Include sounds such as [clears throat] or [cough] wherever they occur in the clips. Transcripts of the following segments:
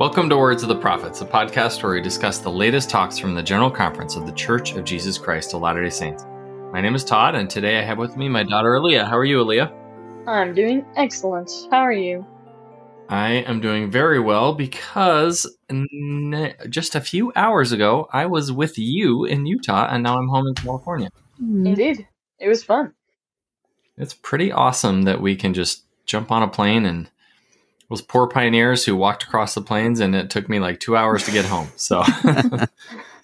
Welcome to Words of the Prophets, a podcast where we discuss the latest talks from the General Conference of the Church of Jesus Christ of Latter day Saints. My name is Todd, and today I have with me my daughter Alia. How are you, Alia? I'm doing excellent. How are you? I am doing very well because n- just a few hours ago I was with you in Utah, and now I'm home in California. Mm. Indeed. It was fun. It's pretty awesome that we can just jump on a plane and those poor pioneers who walked across the plains, and it took me like two hours to get home. So,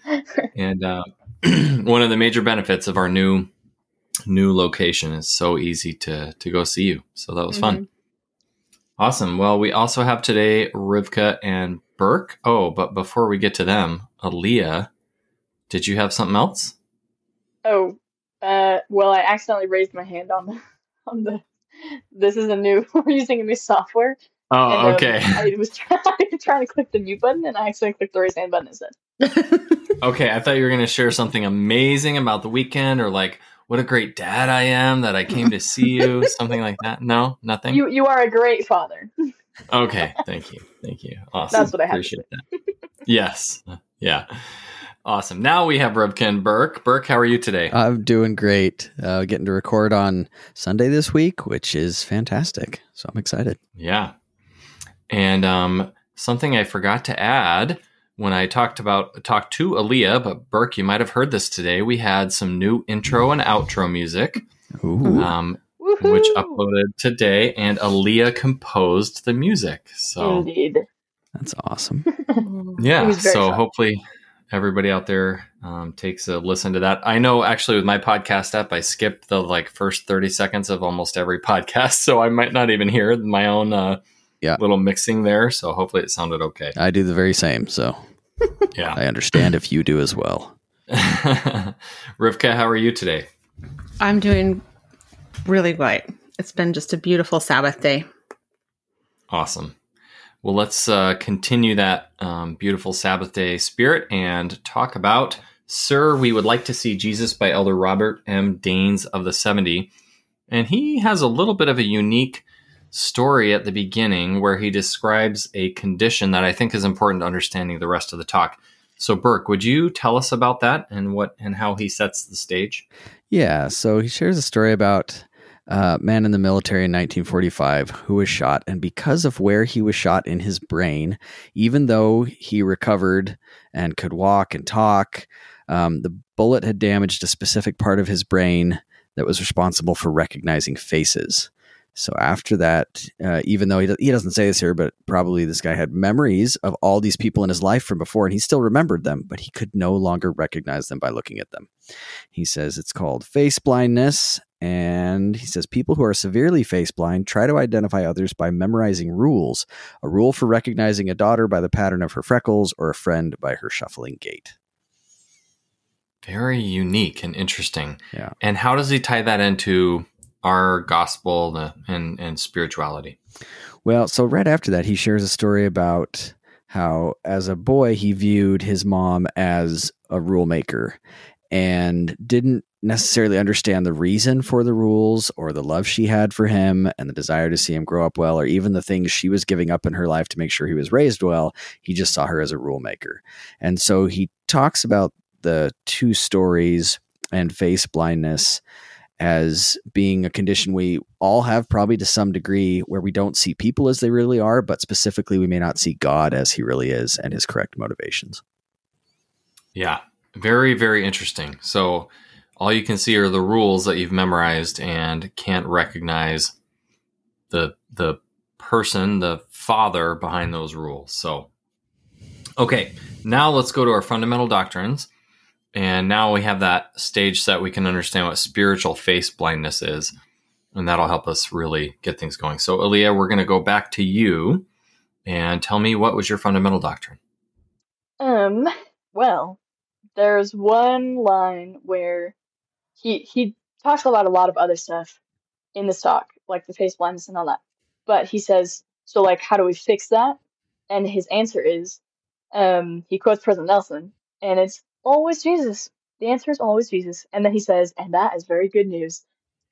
[laughs] and uh, [clears throat] one of the major benefits of our new new location is so easy to to go see you. So that was fun. Awesome. Well, we also have today Rivka and Burke. Oh, but before we get to them, Alia, did you have something else? Oh, uh, well, I accidentally raised my hand on the on the. This is a new. [laughs] We're using a new software. Oh, and, um, okay. I [laughs] was [laughs] trying, trying to click the mute button, and I accidentally clicked the raise hand button instead. [laughs] Okay, I thought you were going to share something amazing about the weekend or like what a great dad I am that I came to see you, something like that. No, nothing. You you are a great father. Okay, thank you. Thank you. Awesome. That's what I had to Appreciate that. Yes. Yeah. Awesome. Now we have Rivka and Burke. Burke, how are you today? I'm doing great. Uh, getting to record on Sunday this week, which is fantastic. So I'm excited. Yeah. And um, something I forgot to add when I talked about talked to Alia, but Burke, you might have heard this today. We had some new intro and outro music, Ooh. um, which uploaded today, and Alia composed the music. So Indeed. That's awesome. [laughs] Yeah, so fun. hopefully everybody out there um, takes a listen to that. I know actually with my podcast app, I skip the like first thirty seconds of almost every [laughs] podcast, so I might not even hear my own uh, Yeah. little mixing there. So hopefully it sounded okay. I do the very same. So [laughs] Yeah. I understand if you do as well. [laughs] Rivka, how are you today? I'm doing really great. It's been just a beautiful Sabbath day. Awesome. Well, let's uh, continue that um, beautiful Sabbath day spirit and talk about Sir, We Would Like to See Jesus by Elder Robert M. Daines of the 70. And he has a little bit of a unique story at the beginning where he describes a condition that I think is important to understanding the rest of the talk. So, Burke, would you tell us about that and what and how he sets the stage? Yeah. So he shares a story about a man in the military in 1945 who was shot. And because of where he was shot in his brain, even though he recovered and could walk and talk, um, the bullet had damaged a specific part of his brain that was responsible for recognizing faces. So after that, uh, even though he, do- he doesn't say this here, but probably this guy had memories of all these people in his life from before, and he still remembered them, but he could no longer recognize them by looking at them. He says it's called face blindness. And he says people who are severely face blind try to identify others by memorizing rules a rule for recognizing a daughter by the pattern of her freckles or a friend by her shuffling gait. Very unique and interesting. Yeah. And how does he tie that into our gospel and, and spirituality? Well, so right after that, he shares a story about how, as a boy, he viewed his mom as a rule maker and didn't necessarily understand the reason for the rules or the love she had for him and the desire to see him grow up well or even the things she was giving up in her life to make sure he was raised well. He just saw her as a rule maker. And so he talks about the two stories and face blindness as being a condition we all have probably to some degree where we don't see people as they really are, but specifically we may not see God as he really is and his correct motivations. Yeah, very, very interesting. So, all you can see are the rules that you've memorized and can't recognize the the person, the father behind those rules. So, okay, now let's go to our fundamental doctrines. And now we have that stage set, we can understand what spiritual face blindness is. and that'll help us really get things going. So, Alia, we're going to go back to you and tell me what was your fundamental doctrine? Um, well, there's one line where he he talks about a lot of other stuff in this talk, like the face blindness and all that. But he says, so like, how do we fix that? And his answer is, um, he quotes President Nelson, and it's always Jesus. The answer is always Jesus. And then he says, and that is very good news.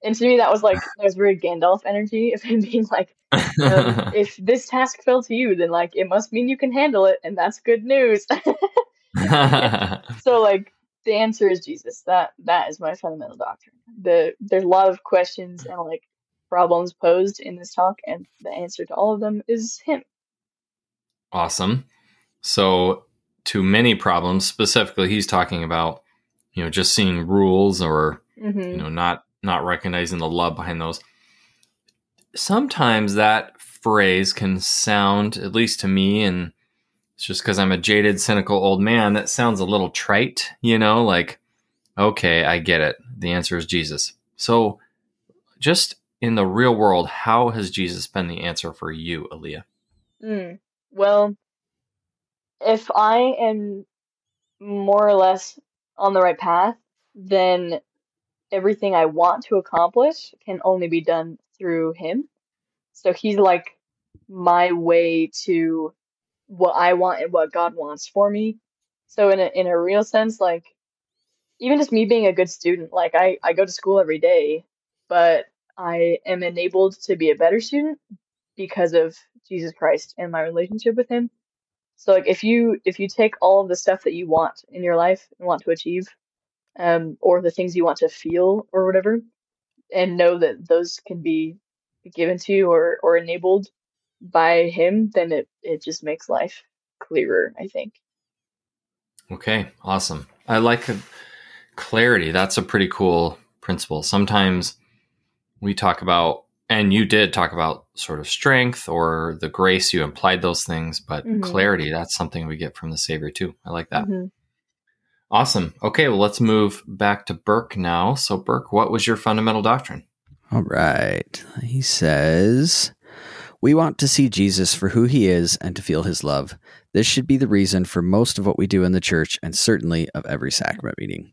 And to me, that was like [laughs] that was very Gandalf energy of him being like, um, [laughs] if this task fell to you, then like it must mean you can handle it, and that's good news. [laughs] so like the answer is Jesus. That that is my fundamental doctrine. The there's a lot of questions and like problems posed in this talk, and the answer to all of them is Him. Awesome. So to many problems, specifically, he's talking about you know just seeing rules or Mm-hmm. you know not not recognizing the love behind those. Sometimes that phrase can sound, at least to me, and it's just because I'm a jaded, cynical old man, that sounds a little trite, you know, like, okay, I get it. The answer is Jesus. So, just in the real world, how has Jesus been the answer for you, Alia? Mm. Well, if I am more or less on the right path, then everything I want to accomplish can only be done through him. So he's like my way to what I want and what God wants for me. So in a in a real sense, like even just me being a good student, like I, I go to school every day, but I am enabled to be a better student because of Jesus Christ and my relationship with him. So like if you if you take all of the stuff that you want in your life and want to achieve, um, or the things you want to feel or whatever, and know that those can be given to you or, or enabled by him, then it, it just makes life clearer, I think. Okay, awesome. I like clarity. That's a pretty cool principle. Sometimes we talk about, and you did talk about sort of strength or the grace, you implied those things, but Mhm. clarity, that's something we get from the Savior too. I like that. Mhm. Awesome. Okay, well, let's move back to Burke now. So, Burke, what was your fundamental doctrine? All right. He says, We want to see Jesus for who he is and to feel his love. This should be the reason for most of what we do in the church and certainly of every sacrament meeting.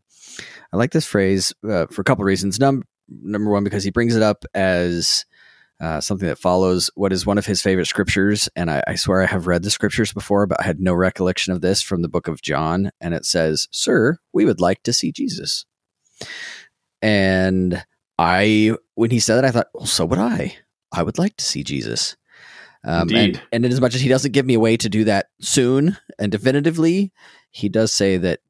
I like this phrase uh, for a couple reasons. Num- number one, because he brings it up as uh, something that follows what is one of his favorite scriptures. And I, I swear I have read the scriptures before, but I had no recollection of this from the book of John. And it says, Sir, we would like to see Jesus. And I, when he said that, I thought, well, so would I. I would like to see Jesus. Um, and, and in as much as he doesn't give me a way to do that soon and definitively, he does say that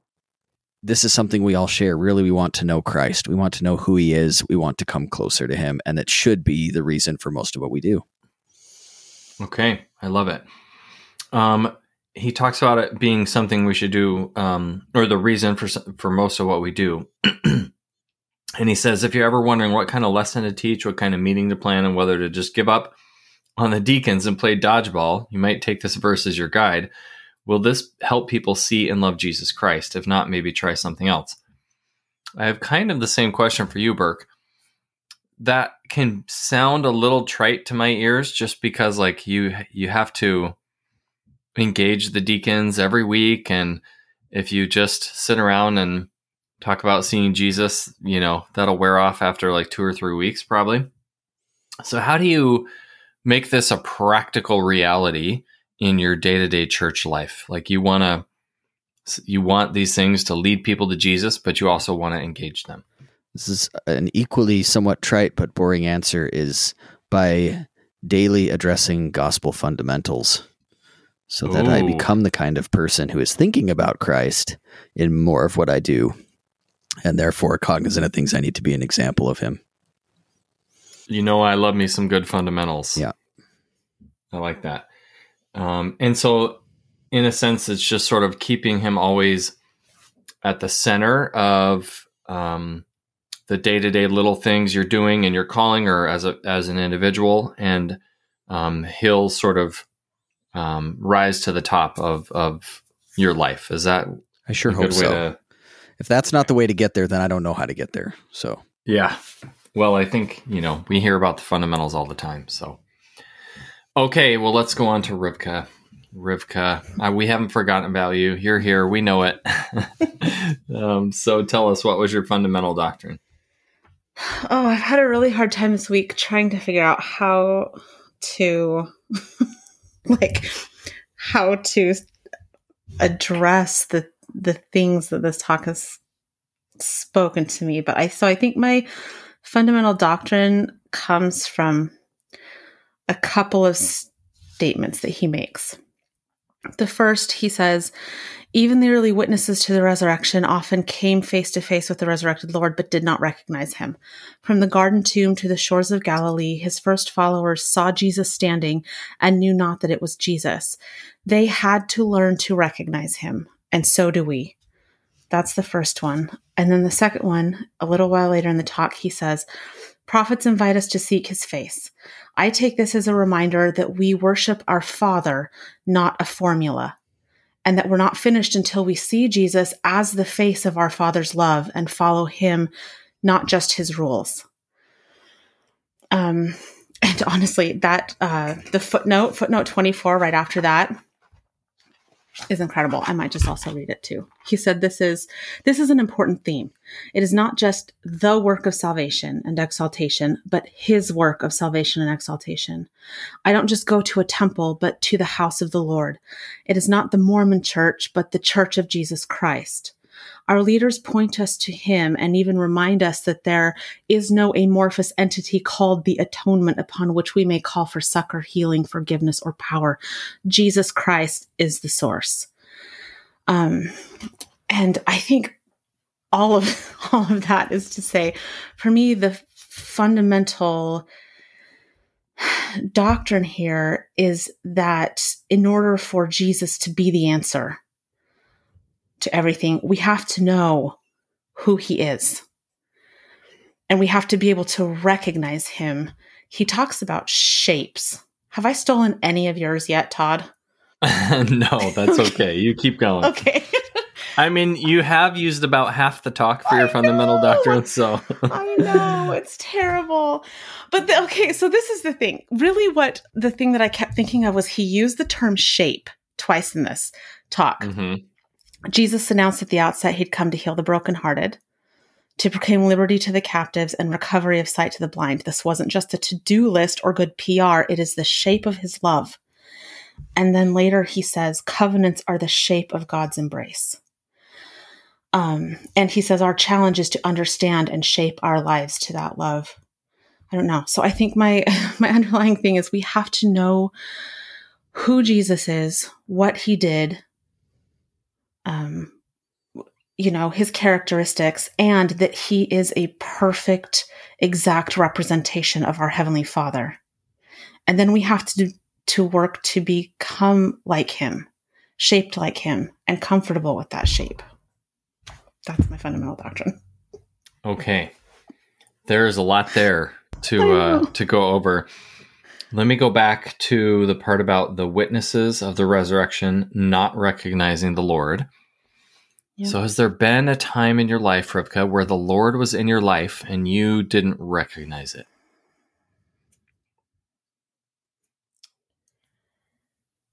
this is something we all share. Really, we want to know Christ. We want to know who he is. We want to come closer to him. And that should be the reason for most of what we do. Okay, I love it. Um, he talks about it being something we should do, um, or the reason for for most of what we do. [clears throat] and he says, if you're ever wondering what kind of lesson to teach, what kind of meeting to plan, and whether to just give up on the deacons and play dodgeball, you might take this verse as your guide. Will this help people see and love Jesus Christ? If not, maybe try something else. I have kind of the same question for you, Burke that can sound a little trite to my ears just because like you you have to engage the deacons every week and if you just sit around and talk about seeing Jesus, you know, that'll wear off after like 2 or 3 weeks probably. So how do you make this a practical reality in your day-to-day church life? Like you want to you want these things to lead people to Jesus, but you also want to engage them. This is an equally somewhat trite but boring answer is by daily addressing gospel fundamentals so that I become the kind of person who is thinking about Christ in more of what I do and therefore cognizant of things I need to be an example of him. You know, I love me some good fundamentals. Yeah. I like that. Um, and so, in a sense, it's just sort of keeping him always at the center of um, the day to day little things you're doing and you're calling, or as a as an individual, and um, he'll sort of um, rise to the top of of your life. Is that I sure hope so. to? If that's not the way to get there, then I don't know how to get there. So Yeah, Well, I think, you know, we hear about the fundamentals all the time. So, okay, well, let's go on to Rivka. Rivka, we haven't forgotten about you. You're here. We know it. [laughs] um, so tell us, what was your fundamental doctrine? Oh, I've had a really hard time this week trying to figure out how to, [laughs] like, how to address the the things that this talk has spoken to me. But I so I think my fundamental doctrine comes from a couple of statements that he makes. The first, he says, even the early witnesses to the resurrection often came face to face with the resurrected Lord, but did not recognize him. From the garden tomb to the shores of Galilee, his first followers saw Jesus standing and knew not that it was Jesus. They had to learn to recognize him, and so do we. That's the first one. And then the second one, a little while later in the talk, he says, Prophets invite us to seek his face. I take this as a reminder that we worship our Father, not a formula, and that we're not finished until we see Jesus as the face of our Father's love and follow him, not just his rules. Um, and honestly, that uh, the footnote, footnote 24, right after that, is incredible. I might just also read it too. He said this is this is an important theme. It is not just the work of salvation and exaltation, but his work of salvation and exaltation. I don't just go to a temple, but to the house of the Lord. It is not the Mormon church, but the church of Jesus Christ. Our leaders point us to him and even remind us that there is no amorphous entity called the atonement upon which we may call for succor, healing, forgiveness, or power. Jesus Christ is the source. Um, and I think all of [laughs] all of that is to say, for me, the fundamental [sighs] doctrine here is that in order for Jesus to be the answer, to everything, we have to know who he is. And we have to be able to recognize him. He talks about shapes. Have I stolen any of yours yet, Todd? [laughs] no, that's okay. You keep going. okay. I mean, you have used about half the talk for your I fundamental know. doctrine, so I know it's terrible. But the, okay, so this is the thing. Really, what the thing that I kept thinking of was he used the term shape twice in this talk. Mhm. Jesus announced at the outset he'd come to heal the brokenhearted, to proclaim liberty to the captives and recovery of sight to the blind. This wasn't just a to do list or good PR, it is the shape of his love. And then later he says, covenants are the shape of God's embrace. Um, and he says, our challenge is to understand and shape our lives to that love. I don't know. So I think my [laughs] my underlying thing is we have to know who Jesus is, what he did, um, you know, his characteristics, and that he is a perfect, exact representation of our Heavenly Father. And then we have to do, to work to become like him, shaped like him, and comfortable with that shape. That's my fundamental doctrine. okay. There's a lot there to uh, to go over. Let me go back to the part about the witnesses of the resurrection not recognizing the Lord. So, has there been a time in your life, Rivka, where the Lord was in your life and you didn't recognize it?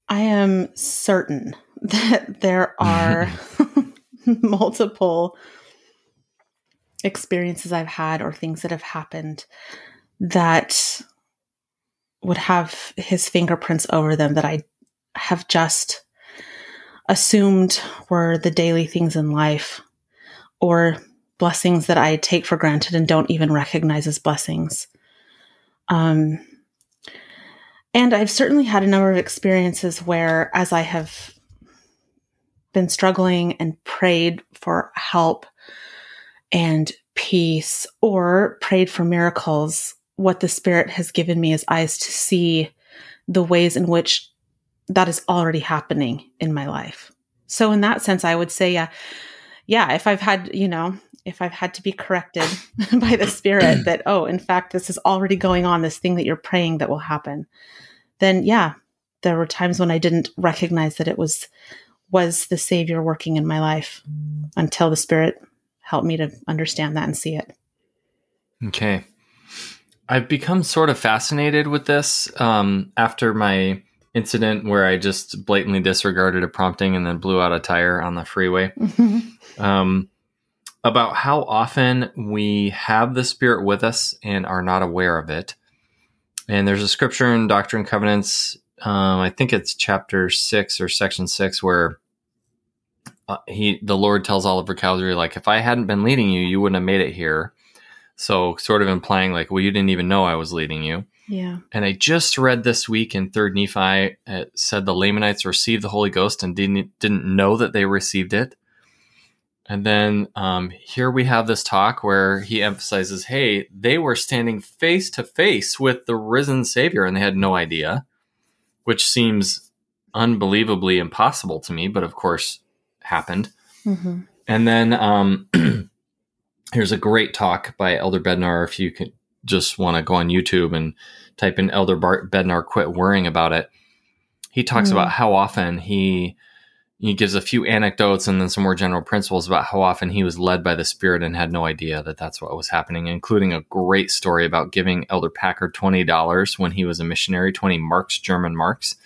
I am certain [laughs] that there are [laughs] [laughs] multiple experiences I've had or things that have happened that would have his fingerprints over them that I have just assumed were the daily things in life or blessings that I take for granted and don't even recognize as blessings. Um, and I've certainly had a number of experiences where, as I have been struggling and prayed for help and peace or prayed for miracles, what the Spirit has given me is eyes to see the ways in which that is already happening in my life. So, in that sense, I would say, yeah, yeah, if I've had, you know, if I've had to be corrected [laughs] by the Spirit [clears throat] that, oh, in fact, this is already going on, this thing that you're praying that will happen, then yeah, there were times when I didn't recognize that it was was the Savior working in my life until the Spirit helped me to understand that and see it. Okay. I've become sort of fascinated with this um, after my incident where I just blatantly disregarded a prompting and then blew out a tire on the freeway. [laughs] um, about how often we have the Spirit with us and are not aware of it. And there's a scripture in Doctrine and Covenants, um, I think it's chapter six or section six, where uh, he the Lord tells Oliver Cowdery, like, if I hadn't been leading you, you wouldn't have made it here. So, sort of implying, like, well, you didn't even know I was leading you. Yeah. And I just read this week in Third Nephi, it said the Lamanites received the Holy Ghost and didn't didn't know that they received it. And then um, here we have this talk where he emphasizes, hey, they were standing face to face with the risen Savior and they had no idea, which seems unbelievably impossible to me, but of course happened. Mm-hmm. And then um, [clears throat] here's a great talk by Elder Bednar. If you can just want to go on YouTube and type in Elder Bart Bednar, quit worrying about it. He talks Mm. about how often he he gives a few anecdotes and then some more general principles about how often he was led by the Spirit and had no idea that that's what was happening, including a great story about giving Elder Packard twenty dollars when he was a missionary, twenty marks, German marks,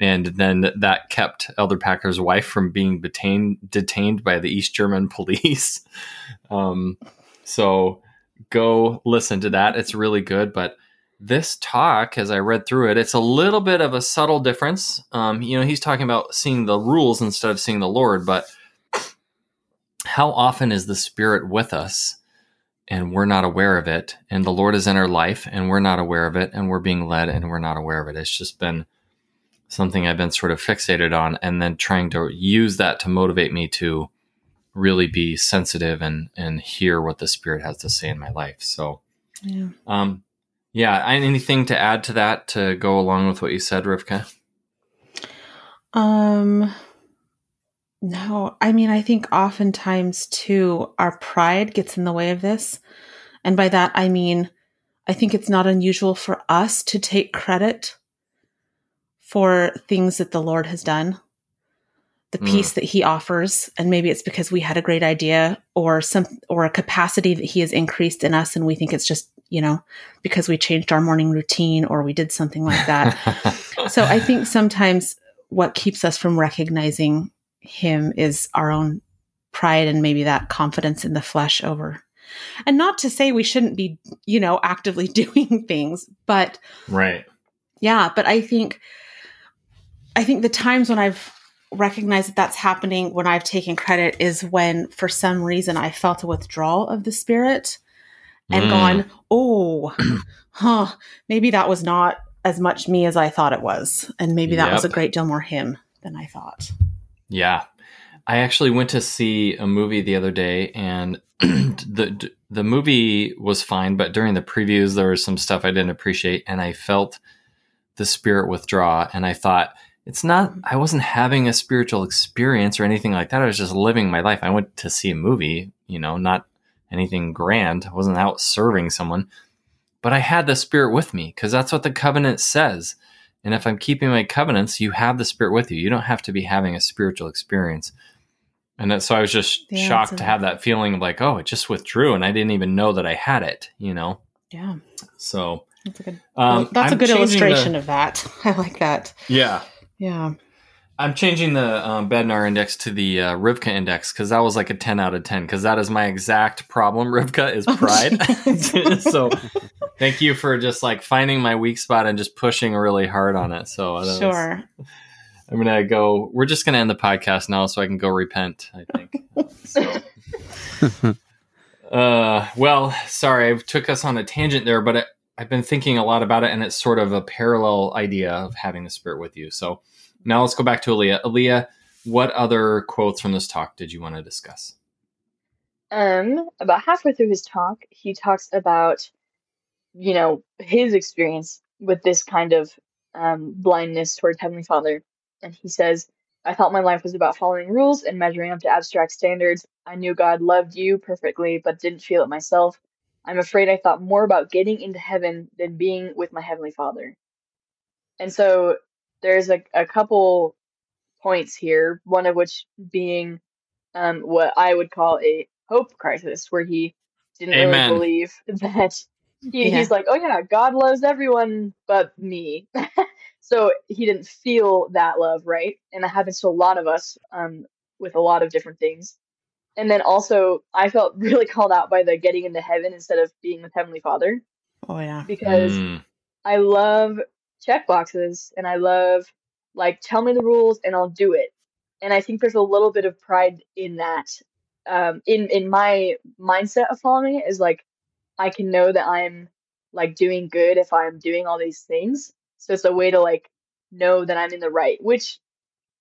and then that kept Elder Packard's wife from being detained detained by the East German [laughs] police. um, so go listen to that; it's really good, but this talk, as I read through it, it's a little bit of a subtle difference. Um, you know, he's talking about seeing the rules instead of seeing the Lord, but how often is the Spirit with us and we're not aware of it? And the Lord is in our life and we're not aware of it, and we're being led and we're not aware of it. It's just been something I've been sort of fixated on, and then trying to use that to motivate me to really be sensitive and and hear what the Spirit has to say in my life. So. Yeah. Um, yeah, anything to add to that to go along with what you said, Rivka? Um no, I mean I think oftentimes too our pride gets in the way of this. And by that I mean I think it's not unusual for us to take credit for things that the Lord has done. The Mm. peace that he offers and maybe it's because we had a great idea or some or a capacity that he has increased in us and we think it's just, you know, because we changed our morning routine or we did something like that. [laughs] so I think sometimes what keeps us from recognizing him is our own pride and maybe that confidence in the flesh over. And not to say we shouldn't be, you know, actively [laughs] doing things, but right. yeah, but I think I think the times when I've recognized that that's happening when I've taken credit is when for some reason I felt a withdrawal of the spirit and Mm. gone, "Oh, [clears throat] huh, maybe that was not as much me as I thought it was, and maybe that was a great deal more him than I thought." Yeah. I actually went to see a movie the other day and [clears throat] the the movie was fine, but during the previews there was some stuff I didn't appreciate and I felt the spirit withdraw and I thought it's not I wasn't having a spiritual experience or anything like that. I was just living my life. I went to see a movie, you know, not anything grand. I wasn't out serving someone. But I had the spirit with me because that's what the covenant says. And if I'm keeping my covenants, you have the spirit with you. You don't have to be having a spiritual experience. And that, so I was just Yeah, shocked to have that feeling of like, oh, it just withdrew, and I didn't even know that I had it. You know, Yeah, so that's a good. um, that's a good illustration the- of that. [laughs] I like that. yeah, Yeah. I'm changing the um, Bednar index to the uh, Rivka index because that was like a 10 out of 10 because that is my exact problem. [laughs] Rivka is Oh, pride. [laughs] so thank you for just like finding my weak spot and just pushing really hard on it. So that was- Sure. I'm going to go, we're just going to end the podcast now so I can go repent, I think. So, [laughs] uh, well, sorry, I took us on a tangent there, but I, I've been thinking a lot about it and it's sort of a parallel idea of having the spirit with you. So now let's go back to Alia. Alia, what other quotes from this talk did you want to discuss? Um, about halfway through his talk, he talks about, you know, his experience with this kind of um, blindness towards Heavenly Father. And he says, I thought my life was about following rules and measuring up to abstract standards. I knew God loved you perfectly, but didn't feel it myself. I'm afraid I thought more about getting into heaven than being with my Heavenly Father. And so there's a, a couple points here, one of which being um, what I would call a hope crisis, where he didn't Amen. really believe [laughs] that he, Yeah. he's like, oh yeah, God loves everyone but me. [laughs] so he didn't feel that love, right? And that happens to a lot of us um, with a lot of different things. And then also, I felt [laughs] really called out by the getting into heaven instead of being with Heavenly Father Oh yeah. because Mm. I love check boxes and I love like tell me the rules and I'll do it. And I think there's a little bit of pride in that. Um, in in my mindset of following it is like I can know that I'm like doing good if I'm doing all these things. So it's a way to like know that I'm in the right, which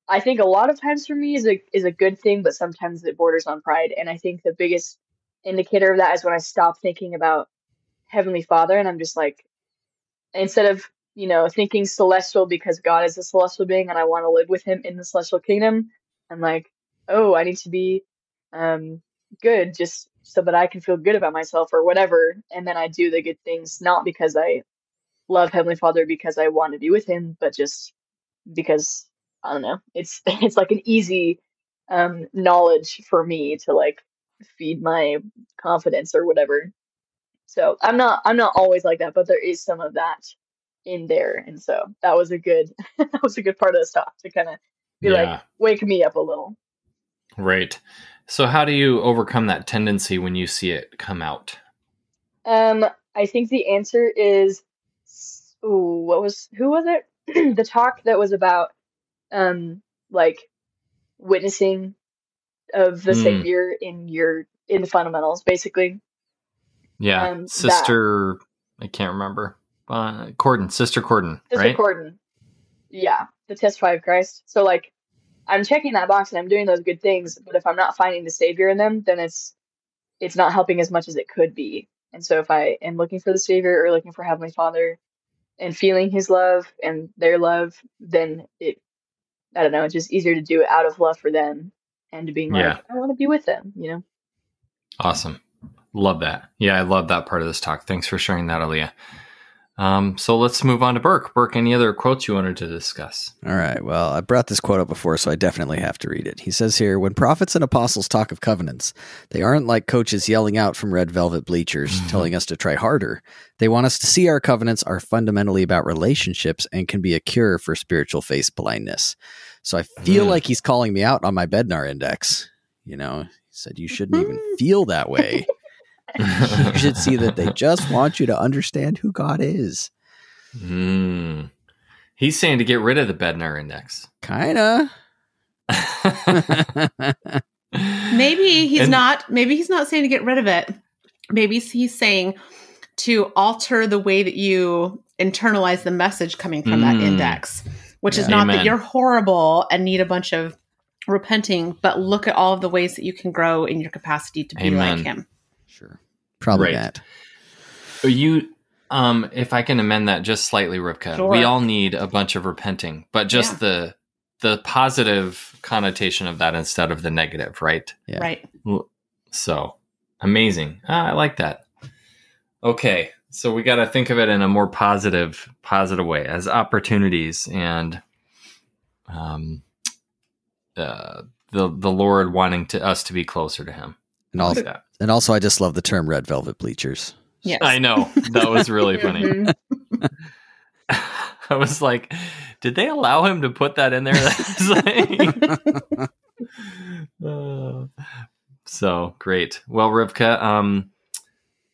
I think a lot of times for me is a is a good thing, but sometimes it borders on pride. And I think the biggest indicator of that is when I stop thinking about Heavenly Father and I'm just like instead of you know thinking celestial because God is a celestial being and I want to live with Him in the celestial kingdom, I'm like, oh, I need to be um, good just so that I can feel good about myself or whatever, and then I do the good things not because I love Heavenly Father because I want to be with Him, but just because I don't know. It's [laughs] it's like an easy um, knowledge for me to like feed my confidence or whatever. So I'm not I'm not always like that, but there is some of that in there, and so that was a good [laughs] that was a good part of the talk to kind of be Yeah. like wake me up a little. Right. So, how do you overcome that tendency when you see it come out? Um, I think the answer is, ooh, what was who was it? [clears throat] the talk that was about um like witnessing of the Hmm. Savior in your in the fundamentals, basically. Yeah, Um, that- sister. I can't remember. Uh, Corden, sister Corden, Sister right? Corden. Yeah, the testify of Christ. So like I'm checking that box and I'm doing those good things, but if I'm not finding the savior in them, then it's it's not helping as much as it could be. And so if I am looking for the savior or looking for Heavenly Father and feeling his love and their love, then it I don't know, it's just easier to do it out of love for them and to being Yeah. like, I want to be with them, you know? Awesome. Love that. Yeah, I love that part of this talk. Thanks for sharing that, Alia. Um, so let's move on to Burke. Burke, any other quotes you wanted to discuss? All right. Well, I brought this quote up before, so I definitely have to read it. He says here When prophets and apostles talk of covenants, they aren't like coaches yelling out from red velvet bleachers telling us to try harder. They want us to see our covenants are fundamentally about relationships and can be a cure for spiritual face blindness. So I feel Mm. like he's calling me out on my Bednar index. You know, he said you shouldn't even [laughs] feel that way. [laughs] you should see that they just want you to understand who God is. Mm. He's saying to get rid of the Bednar index. Kinda. [laughs] Maybe he's And- not. Maybe he's not saying to get rid of it. Maybe he's saying to alter the way that you internalize the message coming from that Mm. index, which is not Amen. that you're horrible and need a bunch of repenting, but look at all of the ways that you can grow in your capacity to be Amen. like him. Sure. Probably Right. that. You, um, if I can amend that just slightly, Rivka, Sure. we all need a bunch of repenting, but just Yeah. the the positive connotation of that instead of the negative, right? Yeah. Right. So amazing. Ah, I like that. Okay, so we got to think of it in a more positive, positive way as opportunities and um, uh, the the Lord wanting to us to be closer to Him. And also, like that. and also, I just love the term red velvet bleachers. Yes. I know that was really funny. Mhm. [laughs] [laughs] I was like, did they allow him to put that in there? [laughs] Uh, so great. Well, Rivka, um,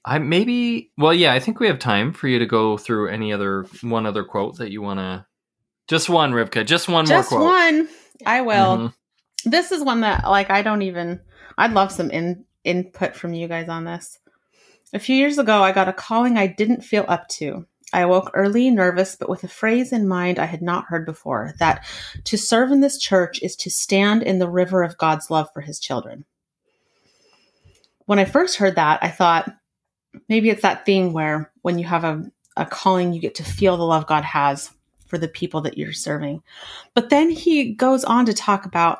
I maybe, well, yeah, I think we have time for you to go through any other one other quote that you want to. Just one, Rivka. Just one Just more quote. one. I will. Mhm. This is one that like I don't even I'd love some in, input from you guys on this. A few years ago I got a calling I didn't feel up to. I awoke early, nervous, but with a phrase in mind I had not heard before that to serve in this church is to stand in the river of God's love for his children. When I first heard that, I thought maybe it's that thing where when you have a, a calling, you get to feel the love God has for the people that you're serving. But then he goes on to talk about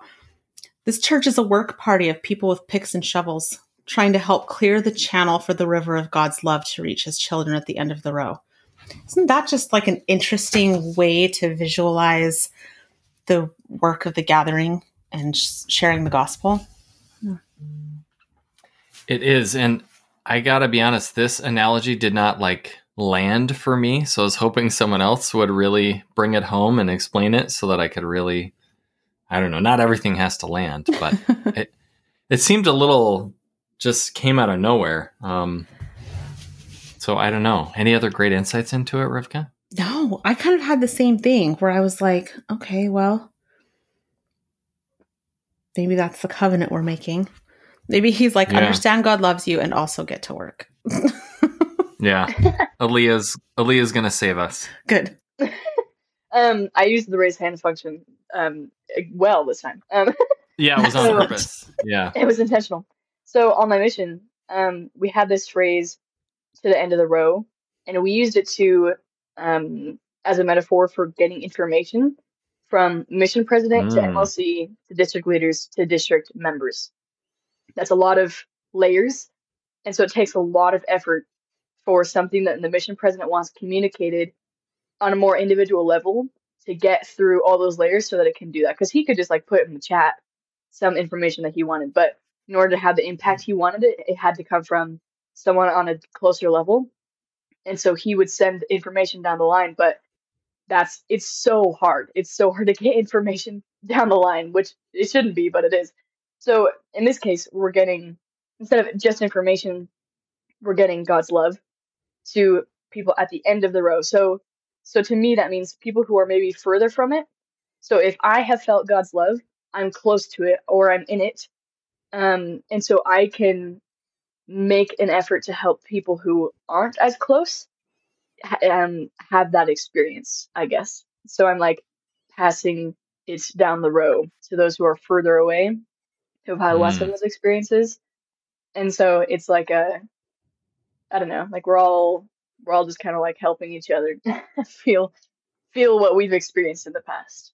this church is a work party of people with picks and shovels trying to help clear the channel for the river of God's love to reach his children at the end of the row. Isn't that just like an interesting way to visualize the work of the gathering and sharing the gospel? Hmm. It is, and I gotta be honest, this analogy did not like land for me. So I was hoping someone else would really bring it home and explain it so that I could really, I don't know, not everything has to land, but [laughs] it, it seemed a little just came out of nowhere. Um, so I don't know. Any other great insights into it, Rivka? No, I kind of had the same thing where I was like, okay, well, maybe that's the covenant we're making. Maybe he's like, Yeah. understand God loves you and also get to work. [laughs] Yeah. [laughs] Alia's Alia's gonna save us. Good. Um, I used the raise hand function um well this time. Um, [laughs] Yeah, it was on So- purpose. Yeah. [laughs] it was intentional. So on my mission, um, we had this phrase to the end of the row, and we used it to um as a metaphor for getting information from mission president to Mm. MLC to district leaders to district members. That's a lot of layers, and so it takes a lot of effort for something that the mission president wants communicated on a more individual level to get through all those layers so that it can do that. Because he could just like put in the chat some information that he wanted, but in order to have the impact he wanted it, it had to come from someone on a closer level. And so he would send information down the line, but that's it's so hard. It's so hard to get information down the line, which it shouldn't be, but it is. So in this case, we're getting instead of just information, we're getting God's love to people at the end of the row. So so to me that means people who are maybe further from it. So if I have felt God's love, I'm close to it or I'm in it. Um and so I can make an effort to help people who aren't as close um have that experience, I guess. So I'm like passing it down the row to those who are further away who have had less of Mm. those experiences. And so it's like a I don't know, like we're all we're all just kind of like helping each other [laughs] feel feel what we've experienced in the past.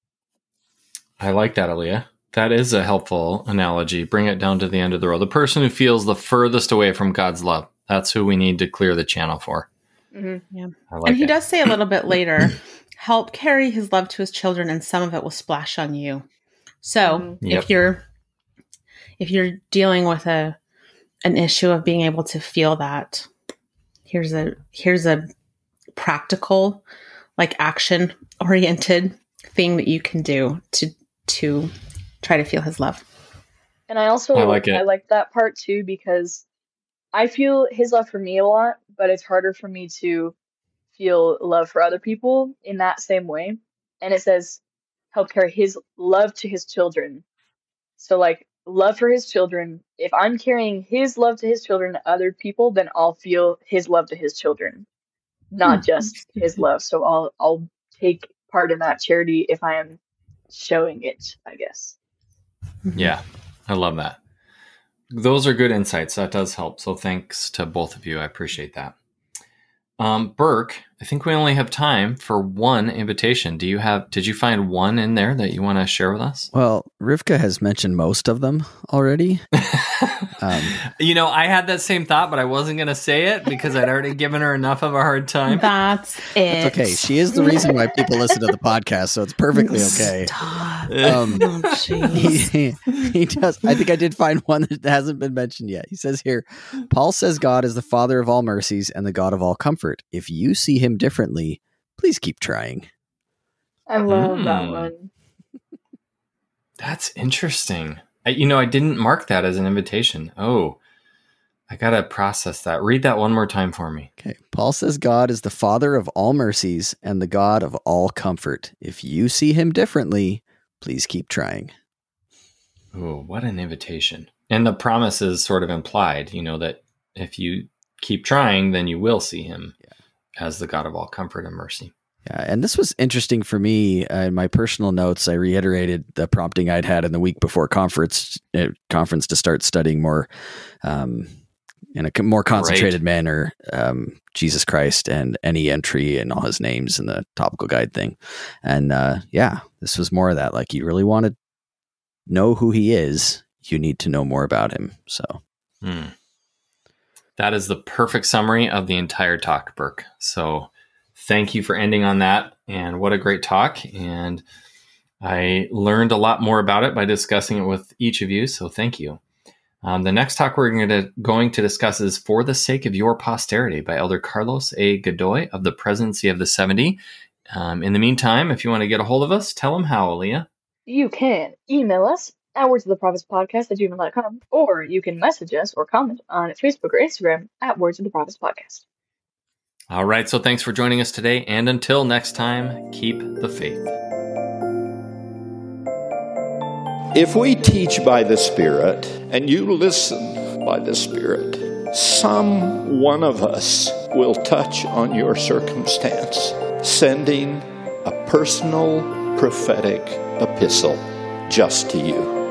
I like that, Alia. That is a helpful analogy. Bring it down to the end of the road. The person who feels the furthest away from God's love. That's who we need to clear the channel for. hmm I like and he it. does say a little bit [clears throat] later, help carry his love to his children, and some of it will splash on you. So Mhm. Yep. if you're if you're dealing with a an issue of being able to feel that, here's a here's a practical, like action oriented thing that you can do to to try to feel his love. And I also I like it. I like that part too because I feel his love for me a lot, but it's harder for me to feel love for other people in that same way. And it says help carry his love to his children. So like love for his children, if I'm carrying his love to his children to other people, then I'll feel his love to his children. Not Hmm, just his love. So I'll I'll take part in that charity if I am showing it, I guess. Yeah, I love that. Those are good insights. That does help. So thanks to both of you. I appreciate that. Um, Burke, I think we only have time for one invitation. Do you have? Did you find one in there that you want to share with us? Well, Rivka has mentioned most of them already. [laughs] Um, you know, I had that same thought, but I wasn't going to say it because I'd already given her enough of a hard time. That's it. It's okay. She is the reason why people listen to the podcast, so it's perfectly okay. Stop. Um, Oh, [laughs] he, he does. I think I did find one that hasn't been mentioned yet. He says here, Paul says God is the Father of all mercies and the God of all comfort. If you see Him differently, please keep trying. I love that Hmm. one. That's interesting. I, you know, I didn't mark that as an invitation. Oh, I got to process that. Read that one more time for me. Okay. Paul says God is the Father of all mercies and the God of all comfort. If you see Him differently, please keep trying. Oh, what an invitation. And the promise is sort of implied, you know, that if you keep trying, then you will see him as the God of all comfort and mercy. Yeah, and this was interesting for me. Uh, in my personal notes, I reiterated the prompting I'd had in the week before conference uh, conference to start studying more um, in a more concentrated manner um, Jesus Christ and any entry and all his names in the topical guide thing. And uh, yeah, this was more of that. Like you really want to know who he is, you need to know more about him. So Hmm. That is the perfect summary of the entire talk, Burke. So thank you for ending on that. And what a great talk. And I learned a lot more about it by discussing it with each of you. So thank you. Um, the next talk we're going to, going to discuss is For the Sake of Your Posterity by Elder Carlos A. Godoy of the Presidency of the 70. Um, in the meantime, if you want to get a hold of us, tell them how, Alia. You can email us at words of the prophets podcast at gmail.com, or you can message us or comment on Facebook or Instagram at words of the prophets podcast. All right, so thanks for joining us today, and until next time, keep the faith. If we teach by the Spirit and you listen by the Spirit, some one of us will touch on your circumstance, sending a personal prophetic epistle just to you.